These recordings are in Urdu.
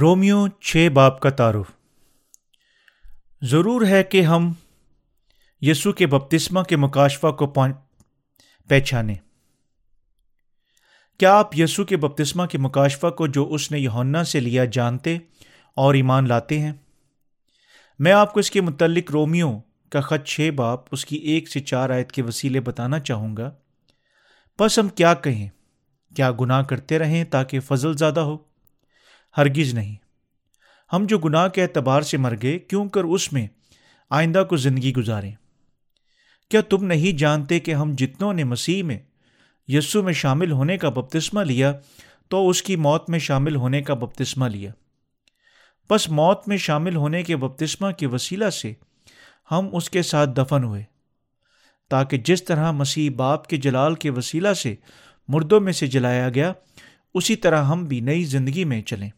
رومیو چھ باپ کا تعارف۔ ضرور ہے کہ ہم یسو کے بپتسمہ کے مکاشفہ کو پہچانیں۔ کیا آپ یسو کے بپتسمہ کے مکاشفہ کو جو اس نے یونا سے لیا جانتے اور ایمان لاتے ہیں؟ میں آپ کو اس کے متعلق رومیو کا خط چھ باپ اس کی ایک سے چار آیت کے وسیلے بتانا چاہوں گا۔ بس ہم کیا کہیں، کیا گناہ کرتے رہیں تاکہ فضل زیادہ ہو؟ ہرگز نہیں۔ ہم جو گناہ کے اعتبار سے مر گئے، کیوں کر اس میں آئندہ کو زندگی گزاریں؟ کیا تم نہیں جانتے کہ ہم جتنوں نے مسیح میں یسو میں شامل ہونے کا بپتسمہ لیا، تو اس کی موت میں شامل ہونے کا بپتسمہ لیا؟ بس موت میں شامل ہونے کے بپتسمہ کے وسیلہ سے ہم اس کے ساتھ دفن ہوئے، تاکہ جس طرح مسیح باپ کے جلال کے وسیلہ سے مردوں میں سے جلایا گیا، اسی طرح ہم بھی نئی زندگی میں چلیں۔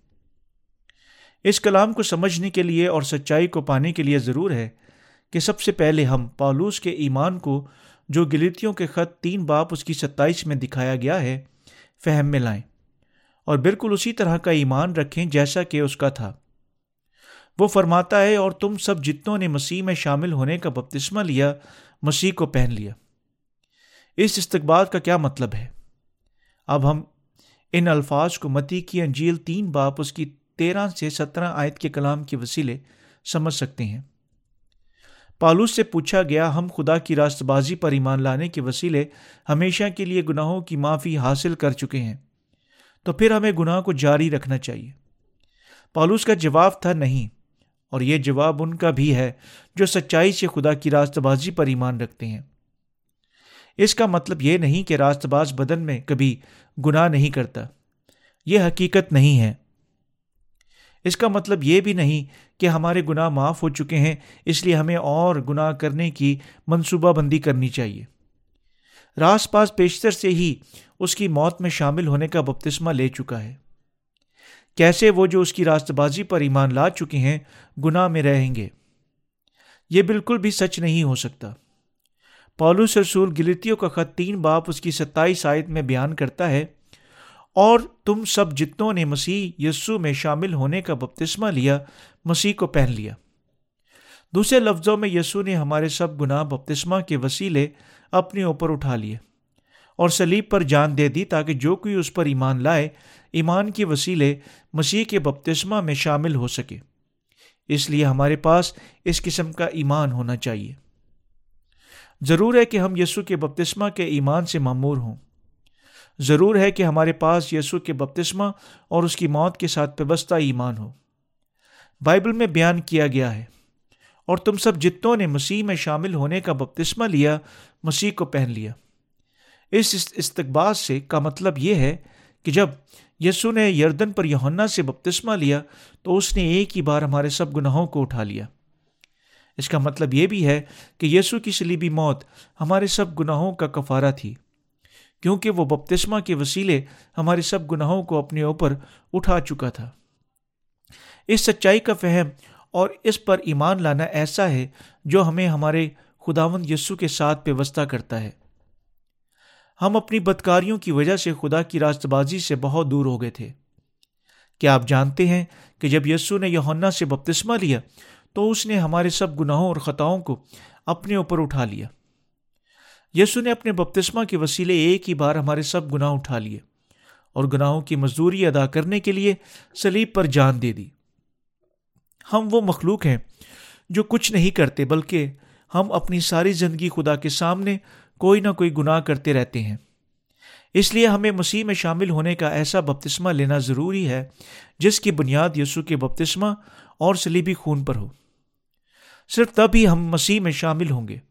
اس کلام کو سمجھنے کے لیے اور سچائی کو پانے کے لیے ضرور ہے کہ سب سے پہلے ہم پالوس کے ایمان کو جو گلیتیوں کے خط تین باپ اس کی ستائش میں دکھایا گیا ہے، فہم میں لائیں۔ اور بالکل اسی طرح کا ایمان رکھیں جیسا کہ اس کا تھا۔ وہ فرماتا ہے، اور تم سب جتنوں نے مسیح میں شامل ہونے کا بپتسمہ لیا، مسیح کو پہن لیا۔ اس استقبال کا کیا مطلب ہے؟ اب ہم ان الفاظ کو متی کی انجیل تین باپ اس کی تیرہ سے سترہ آیت کے کلام کے وسیلے سمجھ سکتے ہیں۔ پالوس سے پوچھا گیا، ہم خدا کی راست بازی پر ایمان لانے کے وسیلے ہمیشہ کے لیے گناہوں کی معافی حاصل کر چکے ہیں، تو پھر ہمیں گناہ کو جاری رکھنا چاہیے۔ پالوس کا جواب تھا نہیں، اور یہ جواب ان کا بھی ہے جو سچائی سے خدا کی راست بازی پر ایمان رکھتے ہیں۔ اس کا مطلب یہ نہیں کہ راست باز بدن میں کبھی گناہ نہیں کرتا، یہ حقیقت نہیں ہے۔ اس کا مطلب یہ بھی نہیں کہ ہمارے گناہ معاف ہو چکے ہیں، اس لیے ہمیں اور گناہ کرنے کی منصوبہ بندی کرنی چاہیے۔ راس پاس پیشتر سے ہی اس کی موت میں شامل ہونے کا بپتسمہ لے چکا ہے۔ کیسے وہ جو اس کی راست بازی پر ایمان لا چکے ہیں، گناہ میں رہیں گے؟ یہ بالکل بھی سچ نہیں ہو سکتا۔ پولوس رسول گلتیوں کا خط تین باپ اس کی ستائیس آیت میں بیان کرتا ہے اور تم سب جتنوں نے مسیح یسو میں شامل ہونے کا بپتسمہ لیا، مسیح کو پہن لیا۔ دوسرے لفظوں میں یسو نے ہمارے سب گناہ بپتسمہ کے وسیلے اپنے اوپر اٹھا لیے اور سلیب پر جان دے دی تاکہ جو کوئی اس پر ایمان لائے، ایمان کے وسیلے مسیح کے بپتسمہ میں شامل ہو سکے۔ اس لیے ہمارے پاس اس قسم کا ایمان ہونا چاہیے۔ ضرور ہے کہ ہم یسو کے بپتسمہ کے ایمان سے معمور ہوں۔ ضرور ہے کہ ہمارے پاس یسو کے بپتسمہ اور اس کی موت کے ساتھ پیوستہ ایمان ہو۔ بائبل میں بیان کیا گیا ہے، اور تم سب جتوں نے مسیح میں شامل ہونے کا بپتسمہ لیا، مسیح کو پہن لیا۔ اس استقبال سے کا مطلب یہ ہے کہ جب یسو نے یردن پر یونا سے بپتسمہ لیا، تو اس نے ایک ہی بار ہمارے سب گناہوں کو اٹھا لیا۔ اس کا مطلب یہ بھی ہے کہ یسو کی سلیبی موت ہمارے سب گناہوں کا کفارہ تھی۔ کیونکہ وہ بپتسمہ کے وسیلے ہمارے سب گناہوں کو اپنے اوپر اٹھا چکا تھا۔ اس سچائی کا فہم اور اس پر ایمان لانا ایسا ہے جو ہمیں ہمارے خداون یسو کے ساتھ پیوستہ کرتا ہے۔ ہم اپنی بدکاریوں کی وجہ سے خدا کی راست بازی سے بہت دور ہو گئے تھے۔ کیا آپ جانتے ہیں کہ جب یسو نے یونا سے بپتسمہ لیا تو اس نے ہمارے سب گناہوں اور خطاؤں کو اپنے اوپر اٹھا لیا؟ یسو نے اپنے بپتسمہ کے وسیلے ایک ہی بار ہمارے سب گناہ اٹھا لیے اور گناہوں کی مزدوری ادا کرنے کے لیے سلیب پر جان دے دی۔ ہم وہ مخلوق ہیں جو کچھ نہیں کرتے بلکہ ہم اپنی ساری زندگی خدا کے سامنے کوئی نہ کوئی گناہ کرتے رہتے ہیں۔ اس لیے ہمیں مسیح میں شامل ہونے کا ایسا بپتسمہ لینا ضروری ہے جس کی بنیاد یسو کے بپتسمہ اور سلیبی خون پر ہو۔ صرف تب ہی ہم مسیح میں شامل ہوں گے۔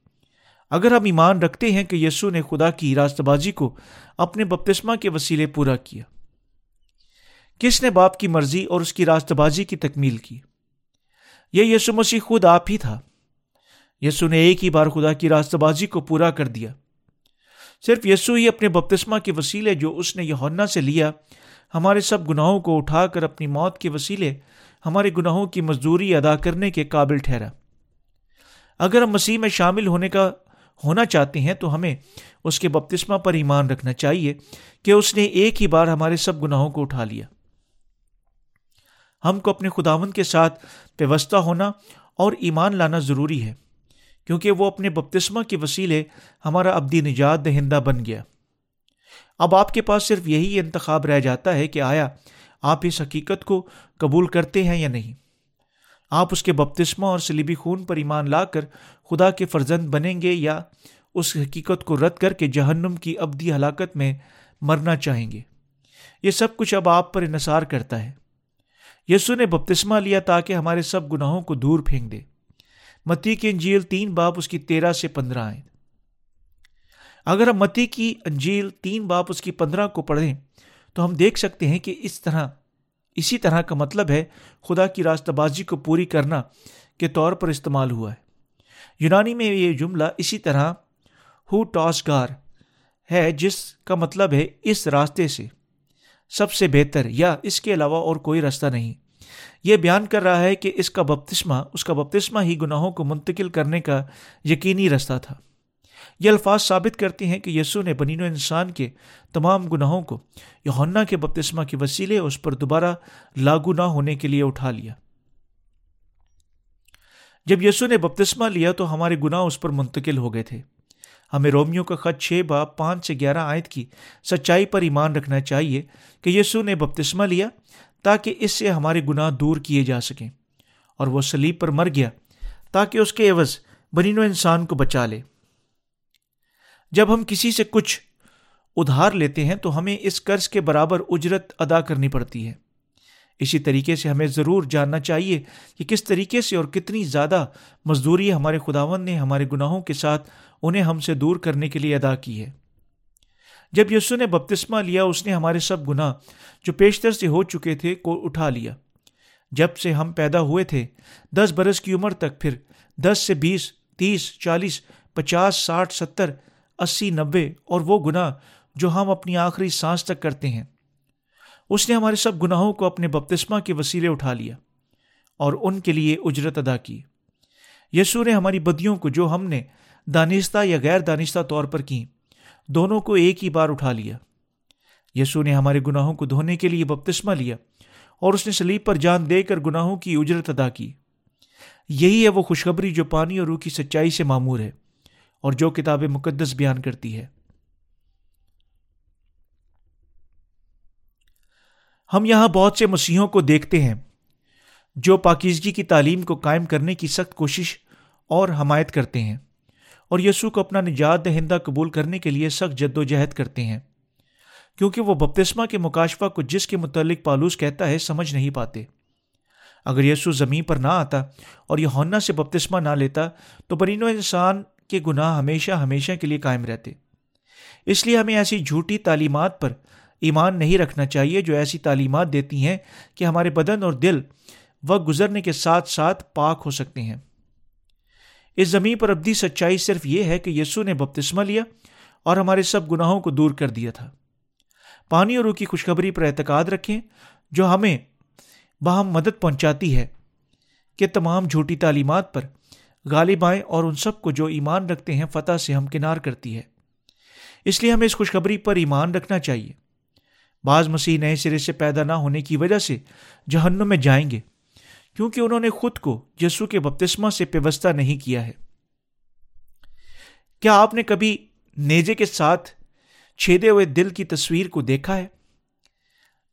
اگر ہم ایمان رکھتے ہیں کہ یسو نے خدا کی راست بازی کو اپنے بپتسمہ کے وسیلے پورا کیا۔ کس نے باپ کی مرضی اور اس کی راست بازی کی تکمیل کی؟ یہ یسو مسیح خود آپ ہی تھا۔ یسو نے ایک ہی بار خدا کی راست بازی کو پورا کر دیا۔ صرف یسو ہی اپنے بپتسمہ کے وسیلے جو اس نے یونا سے لیا، ہمارے سب گناہوں کو اٹھا کر اپنی موت کے وسیلے ہمارے گناہوں کی مزدوری ادا کرنے کے قابل ٹھہرا۔ اگر ہم مسیح میں شامل ہونے کا ہونا چاہتے ہیں، تو ہمیں اس کے بپتسمہ پر ایمان رکھنا چاہیے کہ اس نے ایک ہی بار ہمارے سب گناہوں کو اٹھا لیا۔ ہم کو اپنے خداون کے ساتھ پیوستہ ہونا اور ایمان لانا ضروری ہے، کیونکہ وہ اپنے بپتسمہ کے وسیلے ہمارا ابدی نجات دہندہ بن گیا۔ اب آپ کے پاس صرف یہی انتخاب رہ جاتا ہے کہ آیا آپ اس حقیقت کو قبول کرتے ہیں یا نہیں۔ آپ اس کے بپتسمہ اور سلیبی خون پر ایمان لا کر خدا کے فرزند بنیں گے یا اس حقیقت کو رد کر کے جہنم کی ابدی ہلاکت میں مرنا چاہیں گے؟ یہ سب کچھ اب آپ پر انحصار کرتا ہے۔ یسو نے بپتسمہ لیا تاکہ ہمارے سب گناہوں کو دور پھینک دے۔ متی کی انجیل تین باپ اس کی تیرہ سے پندرہ آئے اگر ہم متی کی انجیل تین باپ اس کی پندرہ کو پڑھیں تو ہم دیکھ سکتے ہیں کہ اس طرح اسی طرح کا مطلب ہے خدا کی راستہ بازی کو پوری کرنا کے طور پر استعمال ہوا ہے۔ یونانی میں یہ جملہ اسی طرح ہو ٹاس گار ہے، جس کا مطلب ہے اس راستے سے سب سے بہتر، یا اس کے علاوہ اور کوئی راستہ نہیں۔ یہ بیان کر رہا ہے کہ اس کا بپتسمہ، اس کا بپتسمہ ہی گناہوں کو منتقل کرنے کا یقینی رستہ تھا۔ یہ الفاظ ثابت کرتے ہیں کہ یسو نے بنین و انسان کے تمام گناہوں کو یونا کے بپتسمہ کے وسیلے اس پر دوبارہ لاگو نہ ہونے کے لیے اٹھا لیا۔ جب یسو نے بپتسمہ لیا تو ہمارے گناہ اس پر منتقل ہو گئے تھے۔ ہمیں رومیو کا خط چھ باپ پانچ سے گیارہ آیت کی سچائی پر ایمان رکھنا چاہیے کہ یسو نے بپتسمہ لیا تاکہ اس سے ہمارے گناہ دور کیے جا سکیں اور وہ سلیب پر مر گیا تاکہ اس کے عوض بنین و انسان کو بچا لے۔ جب ہم کسی سے کچھ ادھار لیتے ہیں تو ہمیں اس قرض کے برابر اجرت ادا کرنی پڑتی ہے۔ اسی طریقے سے ہمیں ضرور جاننا چاہیے کہ کس طریقے سے اور کتنی زیادہ مزدوری ہمارے خداون نے ہمارے گناہوں کے ساتھ انہیں ہم سے دور کرنے کے لیے ادا کی ہے۔ جب یسو نے بپتسمہ لیا، اس نے ہمارے سب گناہ جو پیشتر سے ہو چکے تھے کو اٹھا لیا۔ جب سے ہم پیدا ہوئے تھے، دس برس کی عمر تک، پھر دس سے بیس، تیس، چالیس، پچاس، ساٹھ، ستر اسی نبے اور وہ گناہ جو ہم اپنی آخری سانس تک کرتے ہیں۔ اس نے ہمارے سب گناہوں کو اپنے بپتسمہ کے وسیلے اٹھا لیا اور ان کے لیے اجرت ادا کی۔ یسو نے ہماری بدیوں کو جو ہم نے دانستہ یا غیر دانستہ طور پر کی دونوں کو ایک ہی بار اٹھا لیا۔ یسو نے ہمارے گناہوں کو دھونے کے لیے بپتسمہ لیا اور اس نے سلیب پر جان دے کر گناہوں کی اجرت ادا کی۔ یہی ہے وہ خوشخبری جو پانی اور روح کی سچائی سے معمور ہے۔ اور جو کتاب مقدس بیان کرتی ہے۔ ہم یہاں بہت سے مسیحوں کو دیکھتے ہیں جو پاکیزگی کی تعلیم کو قائم کرنے کی سخت کوشش اور حمایت کرتے ہیں اور یسوع کو اپنا نجات دہندہ قبول کرنے کے لیے سخت جد و جہد کرتے ہیں، کیونکہ وہ بپتسمہ کے مکاشفہ کو جس کے متعلق پالوس کہتا ہے سمجھ نہیں پاتے۔ اگر یسوع زمین پر نہ آتا اور یہ ہونا سے بپتسمہ نہ لیتا تو برین و انسان کے گناہ ہمیشہ ہمیشہ کے لیے قائم رہتے۔ اس لیے ہمیں ایسی جھوٹی تعلیمات پر ایمان نہیں رکھنا چاہیے جو ایسی تعلیمات دیتی ہیں کہ ہمارے بدن اور دل وقت گزرنے کے ساتھ ساتھ پاک ہو سکتے ہیں۔ اس زمین پر ابدی سچائی صرف یہ ہے کہ یسو نے بپتسمہ لیا اور ہمارے سب گناہوں کو دور کر دیا تھا۔ پانی اور روح کی خوشخبری پر اعتقاد رکھیں جو ہمیں باہم مدد پہنچاتی ہے کہ تمام جھوٹی تعلیمات پر غالب آئیں اور ان سب کو جو ایمان رکھتے ہیں فتح سے ہم کنار کرتی ہے۔ اس لیے ہمیں اس خوشخبری پر ایمان رکھنا چاہیے۔ بعض مسیح نئے سرے سے پیدا نہ ہونے کی وجہ سے جہنم میں جائیں گے، کیونکہ انہوں نے خود کو یسو کے بپتسمہ سے پیوستہ نہیں کیا ہے۔ کیا آپ نے کبھی نیجے کے ساتھ چھیدے ہوئے دل کی تصویر کو دیکھا ہے؟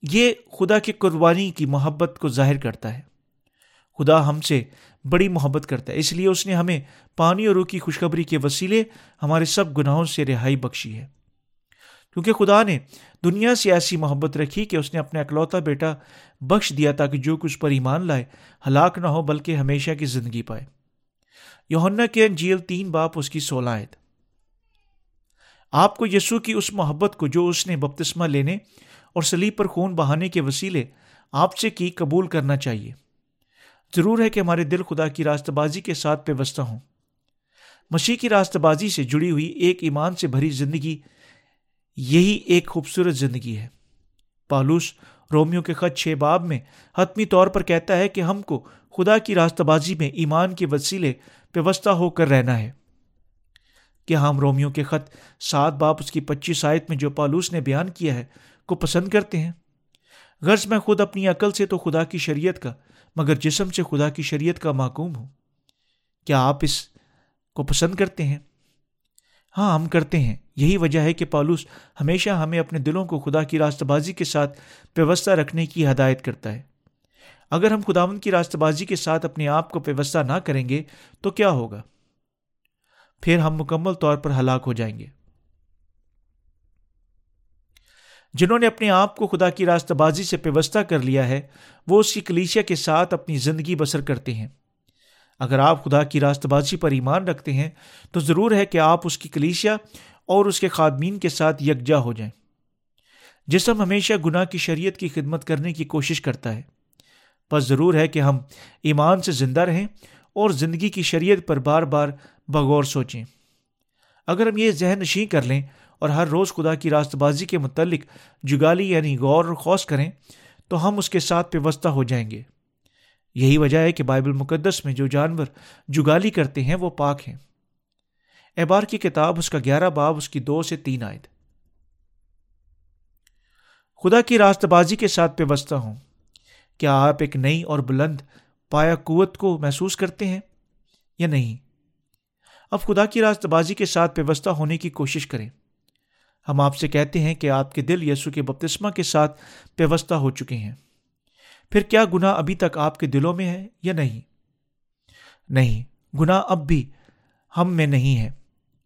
یہ خدا کی قربانی کی محبت کو ظاہر کرتا ہے۔ خدا ہم سے بڑی محبت کرتا ہے۔ اس لیے اس نے ہمیں پانی اور روح کی خوشخبری کے وسیلے ہمارے سب گناہوں سے رہائی بخشی ہے۔ کیونکہ خدا نے دنیا سے ایسی محبت رکھی کہ اس نے اپنا اکلوتا بیٹا بخش دیا تاکہ جو کچھ پر ایمان لائے، ہلاک نہ ہو، بلکہ ہمیشہ کی زندگی پائے۔ یونا کے انجیل تین باپ اس کی سولہ آیت۔ آپ کو یسو کی اس محبت کو جو اس نے بپتسمہ لینے اور سلیب پر خون بہانے کے وسیلے آپ سے کی قبول کرنا چاہیے۔ ضرور ہے کہ ہمارے دل خدا کی راست بازی کے ساتھ پیوستہ ہوں۔ مسیح کی راست بازی سے جڑی ہوئی ایک ایمان سے بھری زندگی، یہی ایک خوبصورت زندگی ہے۔ پالوس رومیو کے خط چھ باب میں حتمی طور پر کہتا ہے کہ ہم کو خدا کی راستہ بازی میں ایمان کے وسیلے پیوستہ ہو کر رہنا ہے۔ کیا ہم رومیو کے خط سات باپ اس کی پچیس آیت میں جو پالوس نے بیان کیا ہے کو پسند کرتے ہیں۔ غرض میں خود اپنی عقل سے تو خدا کی شریعت کا، مگر جسم سے خدا کی شریعت کا معقوم ہوں۔ کیا آپ اس کو پسند کرتے ہیں؟ ہاں ہم کرتے ہیں۔ یہی وجہ ہے کہ پالوس ہمیشہ ہمیں اپنے دلوں کو خدا کی راستہ بازی کے ساتھ پیوستہ رکھنے کی ہدایت کرتا ہے۔ اگر ہم خداون کی راستہ بازی کے ساتھ اپنے آپ کو پیوستہ نہ کریں گے تو کیا ہوگا؟ پھر ہم مکمل طور پر ہلاک ہو جائیں گے۔ جنہوں نے اپنے آپ کو خدا کی راستہ بازی سے پیوستہ کر لیا ہے، وہ اس کی کلیشیا کے ساتھ اپنی زندگی بسر کرتے ہیں۔ اگر آپ خدا کی راست بازی پر ایمان رکھتے ہیں، تو ضرور ہے کہ آپ اس کی کلیشیا اور اس کے خادمین کے ساتھ یکجا ہو جائیں۔ جسم ہمیشہ گناہ کی شریعت کی خدمت کرنے کی کوشش کرتا ہے۔ بس ضرور ہے کہ ہم ایمان سے زندہ رہیں اور زندگی کی شریعت پر بار بار بغور سوچیں۔ اگر ہم یہ ذہن نشیں کر لیں اور ہر روز خدا کی راست بازی کے متعلق جگالی یعنی غور و خوص کریں تو ہم اس کے ساتھ پیوستہ ہو جائیں گے۔ یہی وجہ ہے کہ بائبل مقدس میں جو جانور جگالی کرتے ہیں وہ پاک ہیں۔ احبار کی کتاب اس کا گیارہ باب اس کی دو سے تین آئے خدا کی راست بازی کے ساتھ پیوستہ ہوں۔ کیا آپ ایک نئی اور بلند پایا قوت کو محسوس کرتے ہیں یا نہیں؟ اب خدا کی راست بازی کے ساتھ پیوستہ ہونے کی کوشش کریں۔ ہم آپ سے کہتے ہیں کہ آپ کے دل یسو کے بپتسمہ کے ساتھ پیوستہ ہو چکے ہیں۔ پھر کیا گناہ ابھی تک آپ کے دلوں میں ہے یا نہیں؟ نہیں، گناہ اب بھی ہم میں نہیں ہے۔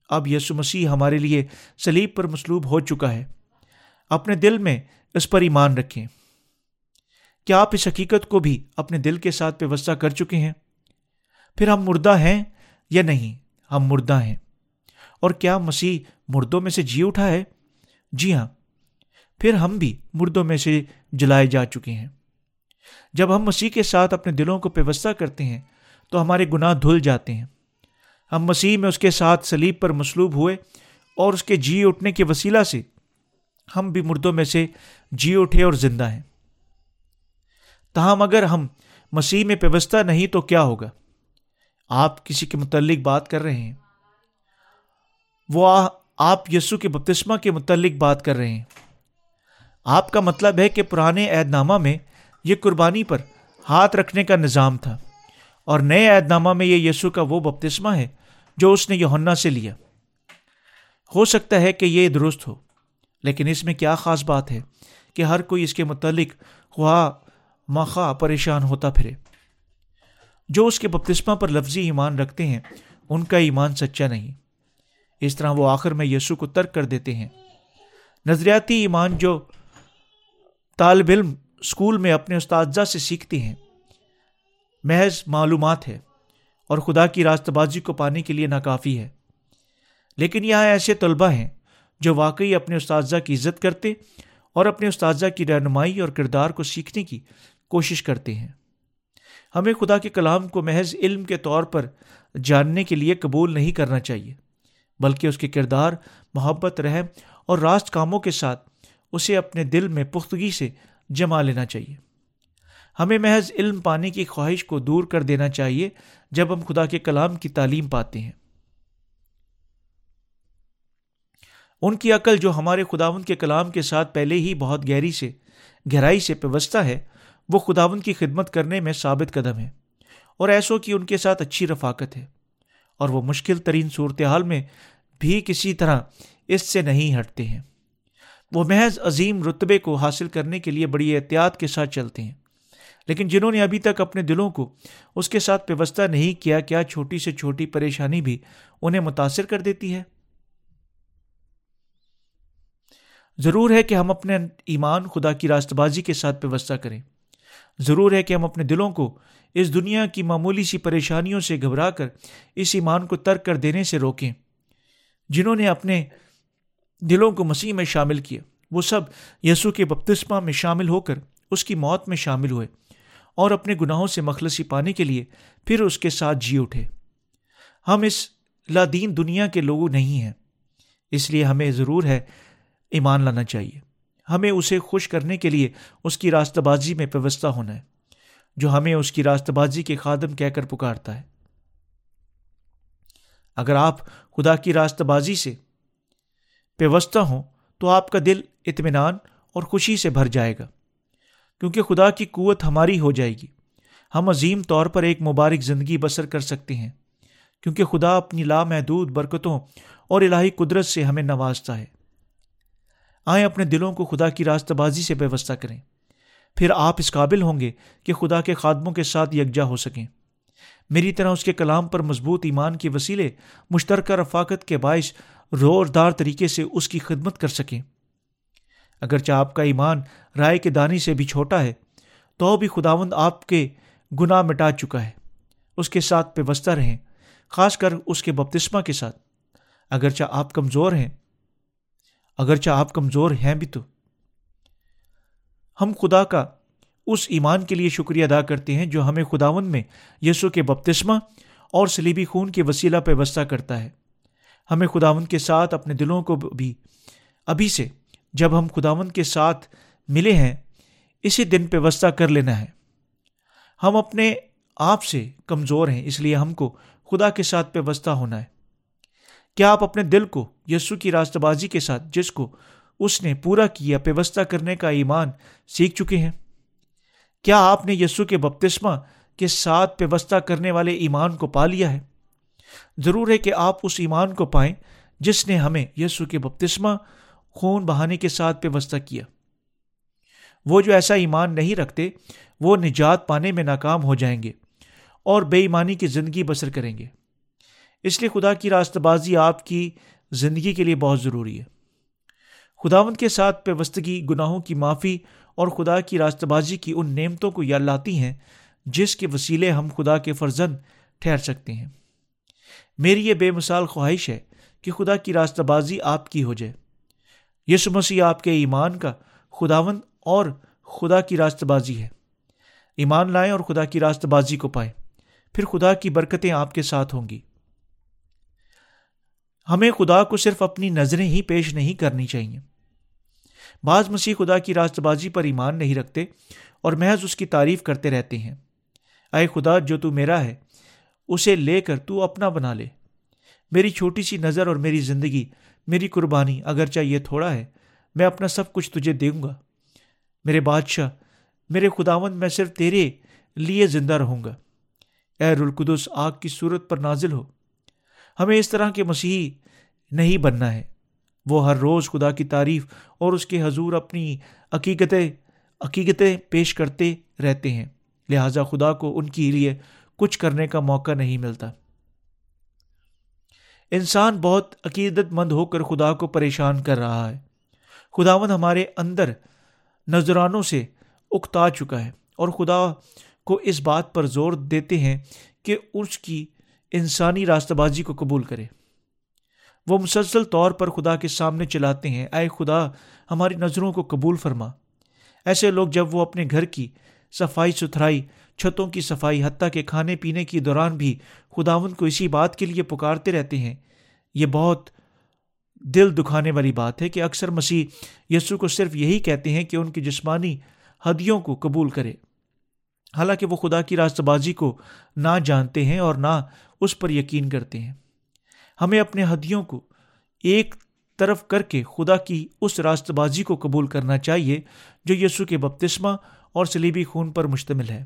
اب یسو مسیح ہمارے لیے سلیب پر مسلوب ہو چکا ہے۔ اپنے دل میں اس پر ایمان رکھیں۔ کیا آپ اس حقیقت کو بھی اپنے دل کے ساتھ پیوستہ کر چکے ہیں؟ پھر ہم مردہ ہیں یا نہیں؟ ہم مردہ ہیں۔ اور کیا مسیح مردوں میں سے جی اٹھا ہے؟ جی ہاں۔ پھر ہم بھی مردوں میں سے جلائے جا چکے ہیں۔ جب ہم مسیح کے ساتھ اپنے دلوں کو پیوستہ کرتے ہیں، تو ہمارے گناہ دھل جاتے ہیں۔ ہم مسیح میں اس کے ساتھ سلیب پر مصلوب ہوئے اور اس کے جی اٹھنے کے وسیلہ سے ہم بھی مردوں میں سے جی اٹھے اور زندہ ہیں۔ تاہم اگر ہم مسیح میں پیوستہ نہیں تو کیا ہوگا؟ آپ کسی کے متعلق بات کر رہے ہیں۔ وہ آپ یسو کے بپتسمہ کے متعلق بات کر رہے ہیں۔ آپ کا مطلب ہے کہ پرانے عہد نامہ میں یہ قربانی پر ہاتھ رکھنے کا نظام تھا اور نئے عہد نامہ میں یہ یسو کا وہ بپتسمہ ہے جو اس نے یوہنا سے لیا۔ ہو سکتا ہے کہ یہ درست ہو، لیکن اس میں کیا خاص بات ہے کہ ہر کوئی اس کے متعلق خواہ مخواہ پریشان ہوتا پھرے۔ جو اس کے بپتسمہ پر لفظی ایمان رکھتے ہیں، ان کا ایمان سچا نہیں۔ اس طرح وہ آخر میں یسو کو ترک کر دیتے ہیں۔ نظریاتی ایمان جو طالب علم اسکول میں اپنے استاذہ سے سیکھتے ہیں، محض معلومات ہے اور خدا کی راست بازی کو پانے کے لیے ناکافی ہے۔ لیکن یہاں ایسے طلبہ ہیں جو واقعی اپنے استاذہ کی عزت کرتے اور اپنے استاذہ کی رہنمائی اور کردار کو سیکھنے کی کوشش کرتے ہیں۔ ہمیں خدا کے کلام کو محض علم کے طور پر جاننے کے لیے قبول نہیں کرنا چاہیے۔ بلکہ اس کے کردار، محبت، رحم اور راست کاموں کے ساتھ اسے اپنے دل میں پختگی سے جما لینا چاہیے۔ ہمیں محض علم پانے کی خواہش کو دور کر دینا چاہیے جب ہم خدا کے کلام کی تعلیم پاتے ہیں۔ ان کی عقل جو ہمارے خداون کے کلام کے ساتھ پہلے ہی بہت گہری سے، گہرائی سے پیوستہ ہے، وہ خداون کی خدمت کرنے میں ثابت قدم ہے اور ایسو کی ان کے ساتھ اچھی رفاقت ہے۔ اور وہ مشکل ترین صورتحال میں بھی کسی طرح اس سے نہیں ہٹتے ہیں۔ وہ محض عظیم رتبے کو حاصل کرنے کے لیے بڑی احتیاط کے ساتھ چلتے ہیں۔ لیکن جنہوں نے ابھی تک اپنے دلوں کو اس کے ساتھ پیوستہ نہیں کیا کیا چھوٹی سے چھوٹی پریشانی بھی انہیں متاثر کر دیتی ہے؟ ضرور ہے کہ ہم اپنے ایمان خدا کی راست بازی کے ساتھ پیوستہ کریں۔ ضرور ہے کہ ہم اپنے دلوں کو اس دنیا کی معمولی سی پریشانیوں سے گھبرا کر اس ایمان کو ترک کر دینے سے روکیں۔ جنہوں نے اپنے دلوں کو مسیح میں شامل کیا، وہ سب یسو کے بپتسمہ میں شامل ہو کر اس کی موت میں شامل ہوئے اور اپنے گناہوں سے مخلصی پانے کے لیے پھر اس کے ساتھ جی اٹھے۔ ہم اس لادین دنیا کے لوگ نہیں ہیں، اس لیے ہمیں ضرور ہے ایمان لانا چاہیے۔ ہمیں اسے خوش کرنے کے لیے اس کی راستہ بازی میں پیوستہ ہونا ہے، جو ہمیں اس کی راست بازی کے خادم کہہ کر پکارتا ہے۔ اگر آپ خدا کی راست بازی سے پیوستہ ہوں، تو آپ کا دل اطمینان اور خوشی سے بھر جائے گا، کیونکہ خدا کی قوت ہماری ہو جائے گی۔ ہم عظیم طور پر ایک مبارک زندگی بسر کر سکتے ہیں، کیونکہ خدا اپنی لامحدود برکتوں اور الہی قدرت سے ہمیں نوازتا ہے۔ آئیں اپنے دلوں کو خدا کی راستہ بازی سے ویوستہ کریں۔ پھر آپ اس قابل ہوں گے کہ خدا کے خادموں کے ساتھ یکجا ہو سکیں۔ میری طرح اس کے کلام پر مضبوط ایمان کے وسیلے، مشترکہ رفاقت کے باعث روزدار طریقے سے اس کی خدمت کر سکیں۔ اگرچہ آپ کا ایمان رائے کے دانی سے بھی چھوٹا ہے، تو بھی خداوند آپ کے گناہ مٹا چکا ہے۔ اس کے ساتھ پیوستہ رہیں، خاص کر اس کے بپتسمہ کے ساتھ۔ اگرچہ آپ کمزور ہیں اگرچہ آپ کمزور ہیں بھی تو۔ ہم خدا کا اس ایمان کے لیے شکریہ ادا کرتے ہیں جو ہمیں خداون میں یسو کے بپتسمہ اور سلیبی خون کے وسیلہ پیوستہ کرتا ہے۔ ہمیں خداون کے ساتھ اپنے دلوں کو بھی ابھی سے جب ہم خداون کے ساتھ ملے ہیں، اسی دن پیوستہ کر لینا ہے۔ ہم اپنے آپ سے کمزور ہیں، اس لیے ہم کو خدا کے ساتھ پیوستہ ہونا ہے۔ کیا آپ اپنے دل کو یسو کی راستہ بازی کے ساتھ، جس کو اس نے پورا کیا، پیوستہ کرنے کا ایمان سیکھ چکے ہیں؟ کیا آپ نے یسو کے بپتسمہ کے ساتھ پیوستہ کرنے والے ایمان کو پا لیا ہے؟ ضرور ہے کہ آپ اس ایمان کو پائیں جس نے ہمیں یسو کے بپتسمہ خون بہانے کے ساتھ پیوستہ کیا۔ وہ جو ایسا ایمان نہیں رکھتے، وہ نجات پانے میں ناکام ہو جائیں گے اور بے ایمانی کی زندگی بسر کریں گے۔ اس لیے خدا کی راست بازی آپ کی زندگی کے لیے بہت ضروری ہے۔ خداون کے ساتھ پیوستگی، گناہوں کی معافی اور خدا کی راست بازی کی ان نعمتوں کو یا لاتی ہیں جس کے وسیلے ہم خدا کے فرزند ٹھہر سکتے ہیں۔ میری یہ بے مثال خواہش ہے کہ خدا کی راستہ بازی آپ کی ہو جائے۔ یسو مسیح آپ کے ایمان کا خداون اور خدا کی راست بازی ہے۔ ایمان لائیں اور خدا کی راست بازی کو پائیں۔ پھر خدا کی برکتیں آپ کے ساتھ ہوں گی۔ ہمیں خدا کو صرف اپنی نظریں ہی پیش نہیں کرنی چاہیے۔ بعض مسیح خدا کی راست بازی پر ایمان نہیں رکھتے اور محض اس کی تعریف کرتے رہتے ہیں۔ اے خدا، جو تو میرا ہے، اسے لے کر تو اپنا بنا لے۔ میری چھوٹی سی نظر اور میری زندگی، میری قربانی اگرچہ یہ تھوڑا ہے، میں اپنا سب کچھ تجھے دوں گا۔ میرے بادشاہ، میرے خداون میں صرف تیرے لیے زندہ رہوں گا۔ اے رلقدس آگ کی صورت پر نازل ہو۔ ہمیں اس طرح کے مسیحی نہیں بننا ہے۔ وہ ہر روز خدا کی تعریف اور اس کے حضور اپنی عقیقتیں عقیقتیں پیش کرتے رہتے ہیں۔ لہٰذا خدا کو ان کے لیے کچھ کرنے کا موقع نہیں ملتا۔ انسان بہت عقیدت مند ہو کر خدا کو پریشان کر رہا ہے۔ خداون ہمارے اندر نذرانوں سے اکتا چکا ہے اور خدا کو اس بات پر زور دیتے ہیں کہ اس کی انسانی راستہ بازی کو قبول کرے۔ وہ مسلسل طور پر خدا کے سامنے چلاتے ہیں۔ اے خدا، ہماری نظروں کو قبول فرما۔ ایسے لوگ جب وہ اپنے گھر کی صفائی ستھرائی، چھتوں کی صفائی، حتیٰ کے کھانے پینے کے دوران بھی خداون کو اسی بات کے لیے پکارتے رہتے ہیں، یہ بہت دل دکھانے والی بات ہے کہ اکثر مسیح یسو کو صرف یہی کہتے ہیں کہ ان کی جسمانی ہدیوں کو قبول کرے۔ حالانکہ وہ خدا کی راست بازی کو نہ جانتے ہیں اور نہ اس پر یقین کرتے ہیں۔ ہمیں اپنے ہدیوں کو ایک طرف کر کے خدا کی اس راست بازی کو قبول کرنا چاہیے جو یسو کے بپتسمہ اور سلیبی خون پر مشتمل ہے۔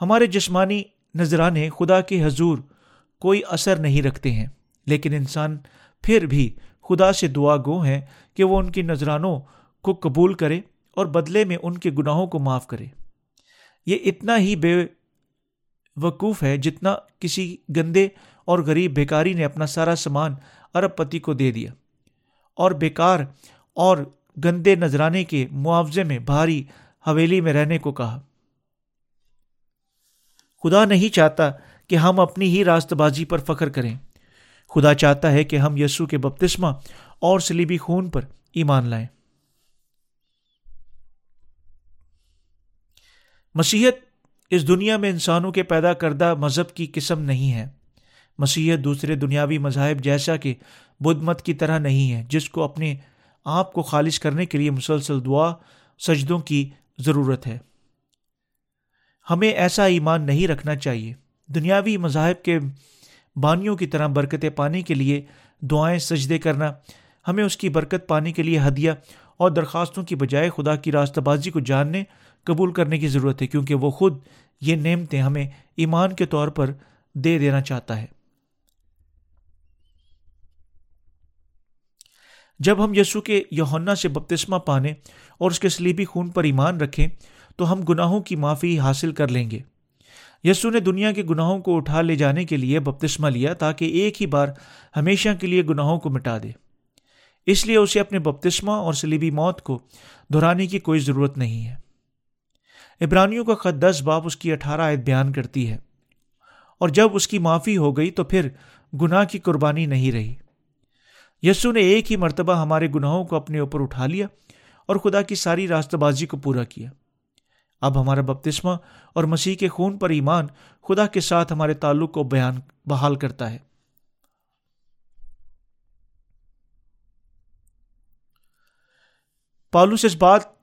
ہمارے جسمانی نذرانے خدا کے حضور کوئی اثر نہیں رکھتے ہیں، لیکن انسان پھر بھی خدا سے دعا گو ہیں کہ وہ ان کی نذرانوں کو قبول کرے۔ اور بدلے میں ان کے گناہوں کو معاف کرے۔ یہ اتنا ہی بے وقوف ہے جتنا کسی گندے اور غریب بیکاری نے اپنا سارا سامان ارب پتی کو دے دیا۔ اور بیکار اور گندے نذرانے کے معاوضے میں بھاری حویلی میں رہنے کو کہا۔ خدا نہیں چاہتا کہ ہم اپنی ہی راست بازی پر فخر کریں۔ خدا چاہتا ہے کہ ہم یسو کے بپتسمہ اور سلیبی خون پر ایمان لائیں۔ مسیحت اس دنیا میں انسانوں کے پیدا کردہ مذہب کی قسم نہیں ہے۔ مسیحت دوسرے دنیاوی مذاہب جیسا کہ بدھ مت کی طرح نہیں ہے، جس کو اپنے آپ کو خالص کرنے کے لیے مسلسل دعا، سجدوں کی ضرورت ہے۔ ہمیں ایسا ایمان نہیں رکھنا چاہیے۔ دنیاوی مذاہب کے بانیوں کی طرح برکتیں پانے کے لیے دعائیں، سجدے کرنا، ہمیں اس کی برکت پانے کے لیے ہدیہ اور درخواستوں کی بجائے خدا کی راستہ بازی کو جاننے قبول کرنے کی ضرورت ہے، کیونکہ وہ خود یہ نعمتیں ہمیں ایمان کے طور پر دے دینا چاہتا ہے۔ جب ہم یسو کے یونا سے بپتسمہ پانے اور اس کے سلیبی خون پر ایمان رکھیں، تو ہم گناہوں کی معافی حاصل کر لیں گے۔ یسو نے دنیا کے گناہوں کو اٹھا لے جانے کے لیے بپتسمہ لیا تاکہ ایک ہی بار ہمیشہ کے لیے گناہوں کو مٹا دے۔ اس لیے اسے اپنے بپتسمہ اور سلیبی موت کو دہرانے کی کوئی ضرورت نہیں ہے۔ ابرانیوں کا خط دس باپ اس کی اٹھارہ عائد بیان کرتی ہے۔ اور جب اس کی معافی ہو گئی تو پھر گناہ کی قربانی نہیں رہی۔ یسو نے ایک ہی مرتبہ ہمارے گناہوں کو اپنے اوپر اٹھا لیا اور خدا کی ساری راستہ بازی کو پورا کیا۔ اب ہمارا بپتسمہ اور مسیح کے خون پر ایمان خدا کے ساتھ ہمارے تعلق کو بیان بحال کرتا ہے۔ پالوس اس بات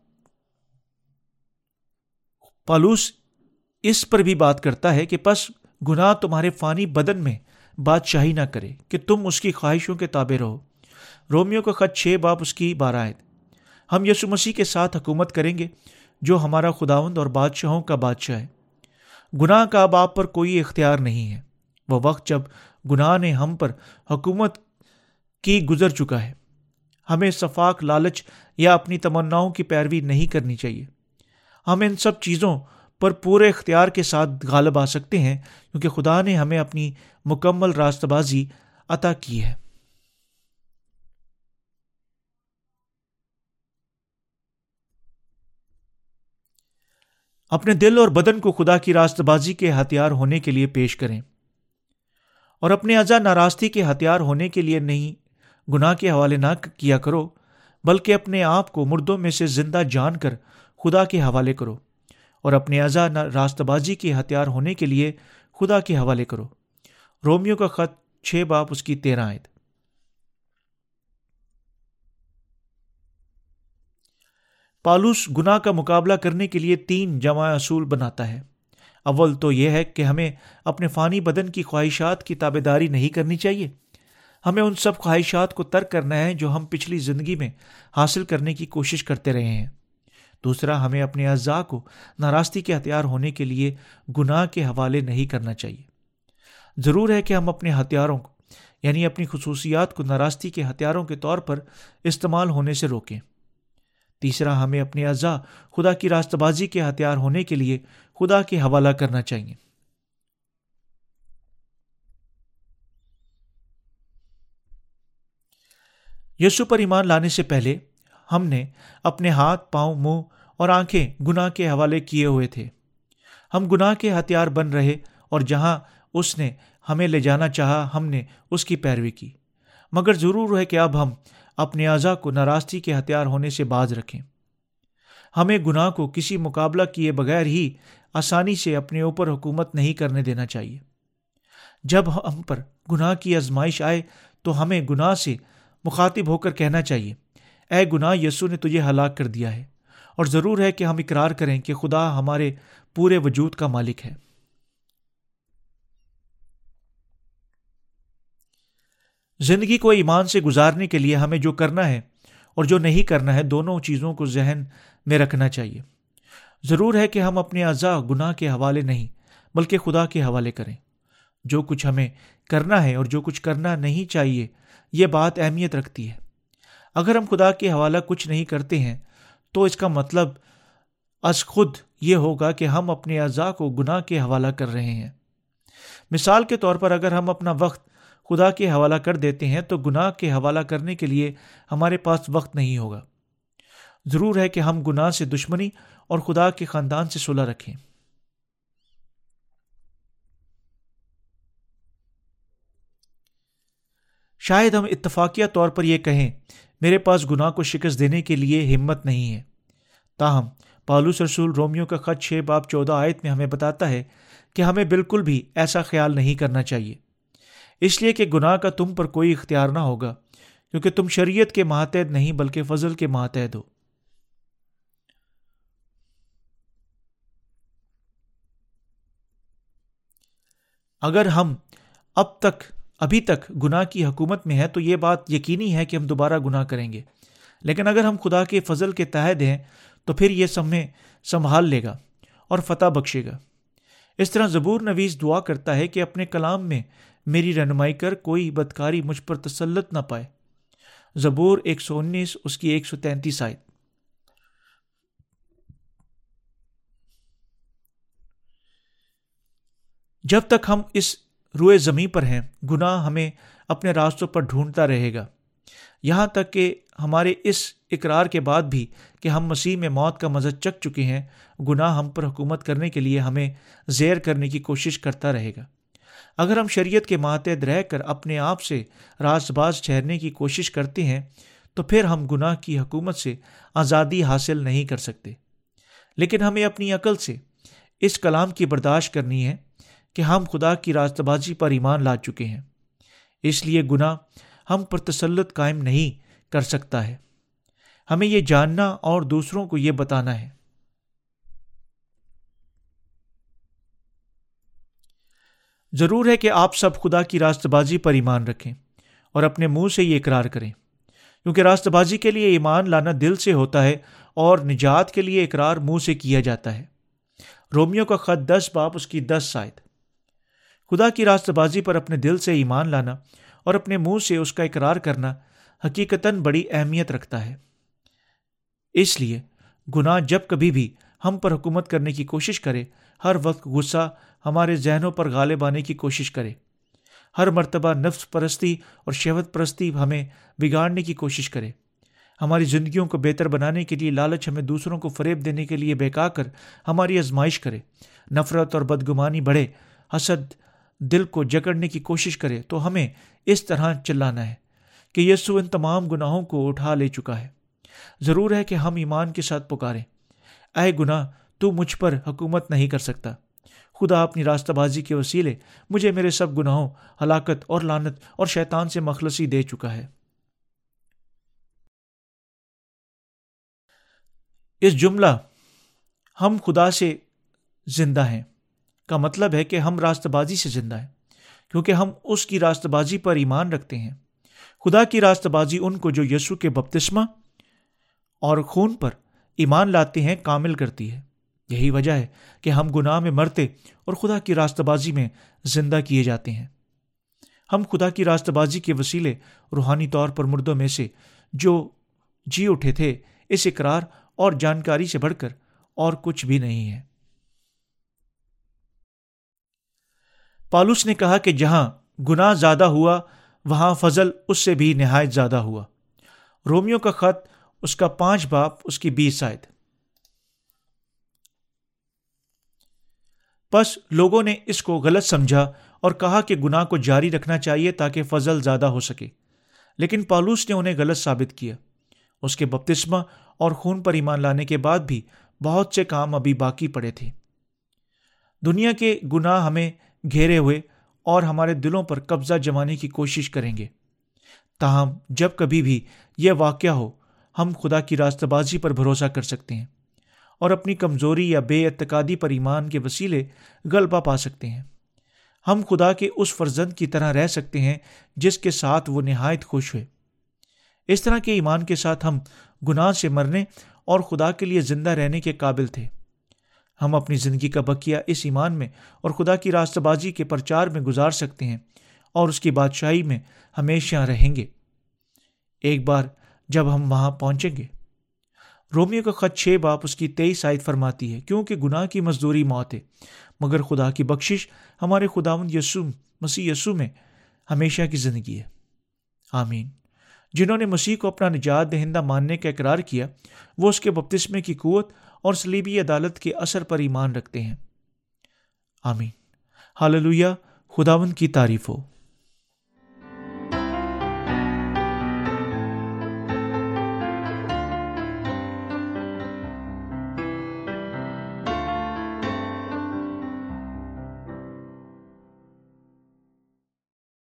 پالوس اس پر بھی بات کرتا ہے کہ پس گناہ تمہارے فانی بدن میں بادشاہی نہ کرے کہ تم اس کی خواہشوں کے تابع رہو۔ رومیو کا خط چھ باپ اس کی بارہ ہم یسو مسیح کے ساتھ حکومت کریں گے جو ہمارا خداوند اور بادشاہوں کا بادشاہ ہے۔ گناہ کا اب آپ پر کوئی اختیار نہیں ہے۔ وہ وقت جب گناہ نے ہم پر حکومت کی گزر چکا ہے۔ ہمیں صفاق لالچ یا اپنی تمناؤں کی پیروی نہیں کرنی چاہیے۔ ہم ان سب چیزوں پر پورے اختیار کے ساتھ غالب آ سکتے ہیں، کیونکہ خدا نے ہمیں اپنی مکمل راست بازی عطا کی ہے۔ اپنے دل اور بدن کو خدا کی راست بازی کے ہتھیار ہونے کے لیے پیش کریں۔ اور اپنے اعضا ناراستی کے ہتھیار ہونے کے لیے نہیں، گناہ کے حوالے نہ کیا کرو، بلکہ اپنے آپ کو مردوں میں سے زندہ جان کر خدا کے حوالے کرو اور اپنے اعضا راست بازی کے ہتھیار ہونے کے لیے خدا کے حوالے کرو۔ رومیو کا خط چھ باپ اس کی تیرہ آئے پالوس گناہ کا مقابلہ کرنے کے لیے تین جمع اصول بناتا ہے۔ اول تو یہ ہے کہ ہمیں اپنے فانی بدن کی خواہشات کی تابے داری نہیں کرنی چاہیے۔ ہمیں ان سب خواہشات کو ترک کرنا ہے جو ہم پچھلی زندگی میں حاصل کرنے کی کوشش کرتے رہے ہیں۔ دوسرا، ہمیں اپنے اعضاء کو ناراستی کے ہتھیار ہونے کے لیے گناہ کے حوالے نہیں کرنا چاہیے۔ ضرور ہے کہ ہم اپنے ہتھیاروں کو یعنی اپنی خصوصیات کو ناراستی کے ہتھیاروں کے طور پر استعمال ہونے سے روکیں۔ تیسرا، ہمیں اپنے اعضاء خدا کی راست بازی کے ہتھیار ہونے کے لیے خدا کے حوالہ کرنا چاہیے۔ یسو پر ایمان لانے سے پہلے ہم نے اپنے ہاتھ، پاؤں، منہ اور آنکھیں گناہ کے حوالے کیے ہوئے تھے۔ ہم گناہ کے ہتھیار بن رہے اور جہاں اس نے ہمیں لے جانا چاہا، ہم نے اس کی پیروی کی۔ مگر ضرور ہے کہ اب ہم اپنے اعضا کو ناراستی کے ہتھیار ہونے سے باز رکھیں۔ ہمیں گناہ کو کسی مقابلہ کیے بغیر ہی آسانی سے اپنے اوپر حکومت نہیں کرنے دینا چاہیے۔ جب ہم پر گناہ کی آزمائش آئے تو ہمیں گناہ سے مخاطب ہو کر کہنا چاہیے۔ اے گناہ یسو نے تجھے ہلاک کر دیا ہے۔ اور ضرور ہے کہ ہم اقرار کریں کہ خدا ہمارے پورے وجود کا مالک ہے۔ زندگی کو ایمان سے گزارنے کے لیے ہمیں جو کرنا ہے اور جو نہیں کرنا ہے، دونوں چیزوں کو ذہن میں رکھنا چاہیے۔ ضرور ہے کہ ہم اپنے اعضاء گناہ کے حوالے نہیں، بلکہ خدا کے حوالے کریں۔ جو کچھ ہمیں کرنا ہے اور جو کچھ کرنا نہیں چاہیے، یہ بات اہمیت رکھتی ہے۔ اگر ہم خدا کے حوالہ کچھ نہیں کرتے ہیں، تو اس کا مطلب از خود یہ ہوگا کہ ہم اپنے اعضاء کو گناہ کے حوالہ کر رہے ہیں۔ مثال کے طور پر اگر ہم اپنا وقت خدا کے حوالہ کر دیتے ہیں، تو گناہ کے حوالہ کرنے کے لیے ہمارے پاس وقت نہیں ہوگا۔ ضرور ہے کہ ہم گناہ سے دشمنی اور خدا کے خاندان سے صلح رکھیں۔ شاید ہم اتفاقیہ طور پر یہ کہیں میرے پاس گناہ کو شکست دینے کے لیے ہمت نہیں ہے۔ تاہم، پالوس رسول رومیو کا خط چھ باپ چودہ آیت میں ہمیں بتاتا ہے کہ ہمیں بالکل بھی ایسا خیال نہیں کرنا چاہیے۔ اس لیے کہ گناہ کا تم پر کوئی اختیار نہ ہوگا، کیونکہ تم شریعت کے ماتحد نہیں بلکہ فضل کے ماتحد ہو۔ اگر ہم اب تک ابھی تک گناہ کی حکومت میں ہے تو یہ بات یقینی ہے کہ ہم دوبارہ گناہ کریں گے۔ لیکن اگر ہم خدا کے فضل کے تحت ہیں تو پھر یہ سمیں سنبھال لے گا اور فتح بخشے گا۔ اس طرح زبور نویز دعا کرتا ہے کہ اپنے کلام میں میری رہنمائی کر، کوئی بدکاری مجھ پر تسلط نہ پائے۔ زبور ایک سو انیس، اس کی ایک سو تینتیس آئے جب تک ہم اس روئے زمیں پر ہیں۔ گناہ ہمیں اپنے راستوں پر ڈھونڈتا رہے گا۔ یہاں تک کہ ہمارے اس اقرار کے بعد بھی کہ ہم مسیح میں موت کا مزہ چک چکے ہیں، گناہ ہم پر حکومت کرنے کے لیے ہمیں زیر کرنے کی کوشش کرتا رہے گا۔ اگر ہم شریعت کے ماتحد رہ کر اپنے آپ سے راز باز ٹھہرنے کی کوشش کرتے ہیں، تو پھر ہم گناہ کی حکومت سے آزادی حاصل نہیں کر سکتے۔ لیکن ہمیں اپنی عقل سے اس کلام کی برداشت کرنی ہے۔ کہ ہم خدا کی راست بازی پر ایمان لا چکے ہیں۔ اس لیے گناہ ہم پر تسلط قائم نہیں کر سکتا ہے۔ ہمیں یہ جاننا اور دوسروں کو یہ بتانا ہے۔ ضرور ہے کہ آپ سب خدا کی راست بازی پر ایمان رکھیں اور اپنے منہ سے یہ اقرار کریں۔ کیونکہ راست بازی کے لیے ایمان لانا دل سے ہوتا ہے اور نجات کے لیے اقرار منہ سے کیا جاتا ہے۔ رومیو کا خط دس باپ اس کی دس سائد خدا کی راست بازی پر اپنے دل سے ایمان لانا اور اپنے منہ سے اس کا اقرار کرنا حقیقتاً بڑی اہمیت رکھتا ہے۔ اس لیے گناہ جب کبھی بھی ہم پر حکومت کرنے کی کوشش کرے، ہر وقت غصہ ہمارے ذہنوں پر غالب آنے کی کوشش کرے۔ ہر مرتبہ نفس پرستی اور شہوت پرستی ہمیں بگاڑنے کی کوشش کرے۔ ہماری زندگیوں کو بہتر بنانے کے لیے لالچ ہمیں دوسروں کو فریب دینے کے لیے بہکا کر ہماری آزمائش کرے۔ نفرت اور بدگمانی بڑھے، حسد دل کو جکڑنے کی کوشش کرے تو ہمیں اس طرح چلانا ہے کہ یسو ان تمام گناہوں کو اٹھا لے چکا ہے۔ ضرور ہے کہ ہم ایمان کے ساتھ پکاریں۔ اے گناہ، تو مجھ پر حکومت نہیں کر سکتا۔ خدا اپنی راستہ بازی کے وسیلے مجھے میرے سب گناہوں، ہلاکت اور لانت اور شیطان سے مخلصی دے چکا ہے۔ اس جملہ ہم خدا سے زندہ ہیں۔ کا مطلب ہے کہ ہم راست بازی سے زندہ ہیں، کیونکہ ہم اس کی راست بازی پر ایمان رکھتے ہیں۔ خدا کی راست بازی ان کو جو یسو کے بپتسمہ اور خون پر ایمان لاتے ہیں کامل کرتی ہے۔ یہی وجہ ہے کہ ہم گناہ میں مرتے اور خدا کی راست بازی میں زندہ کیے جاتے ہیں۔ ہم خدا کی راست بازی کے وسیلے روحانی طور پر مردوں میں سے جو جی اٹھے تھے، اس اقرار اور جانکاری سے بڑھ کر اور کچھ بھی نہیں ہے۔ پالوس نے کہا کہ جہاں گناہ زیادہ ہوا، وہاں فضل اس سے بھی نہایت زیادہ ہوا۔ رومیو کا خط، اس کا پانچ باپ، اس کی بیس آئے بس لوگوں نے اس کو غلط سمجھا اور کہا کہ گناہ کو جاری رکھنا چاہیے تاکہ فضل زیادہ ہو سکے۔ لیکن پالوس نے انہیں غلط ثابت کیا۔ اس کے بپتسمہ اور خون پر ایمان لانے کے بعد بھی بہت سے کام ابھی باقی پڑے تھے۔ دنیا کے گناہ ہمیں گھیرے ہوئے اور ہمارے دلوں پر قبضہ جمانے کی کوشش کریں گے۔ تاہم، جب کبھی بھی یہ واقعہ ہو، ہم خدا کی راستہ بازی پر بھروسہ کر سکتے ہیں اور اپنی کمزوری یا بے اعتقادی پر ایمان کے وسیلے غلبہ پا سکتے ہیں۔ ہم خدا کے اس فرزند کی طرح رہ سکتے ہیں جس کے ساتھ وہ نہایت خوش ہوئے۔ اس طرح کے ایمان کے ساتھ ہم گناہ سے مرنے اور خدا کے لیے زندہ رہنے کے قابل تھے۔ ہم اپنی زندگی کا بکیا اس ایمان میں اور خدا کی راستہ بازی کے پرچار میں گزار سکتے ہیں اور اس کی بادشاہی میں ہمیشہ رہیں گے۔ ایک بار جب ہم وہاں پہنچیں گے، رومیو کا خط چھ باپ اس کی تیئیس آیت فرماتی ہے، کیونکہ گناہ کی مزدوری موت ہے، مگر خدا کی بخشش ہمارے خداون یسو مسیح یسو میں ہمیشہ کی زندگی ہے۔ آمین۔ جنہوں نے مسیح کو اپنا نجات دہندہ ماننے کا اقرار کیا، وہ اس کے بپتسمے کی قوت اور سلیبی عدالت کے اثر پر ایمان رکھتے ہیں۔ آمین۔ حاللویہ خداون کی تعریف ہو۔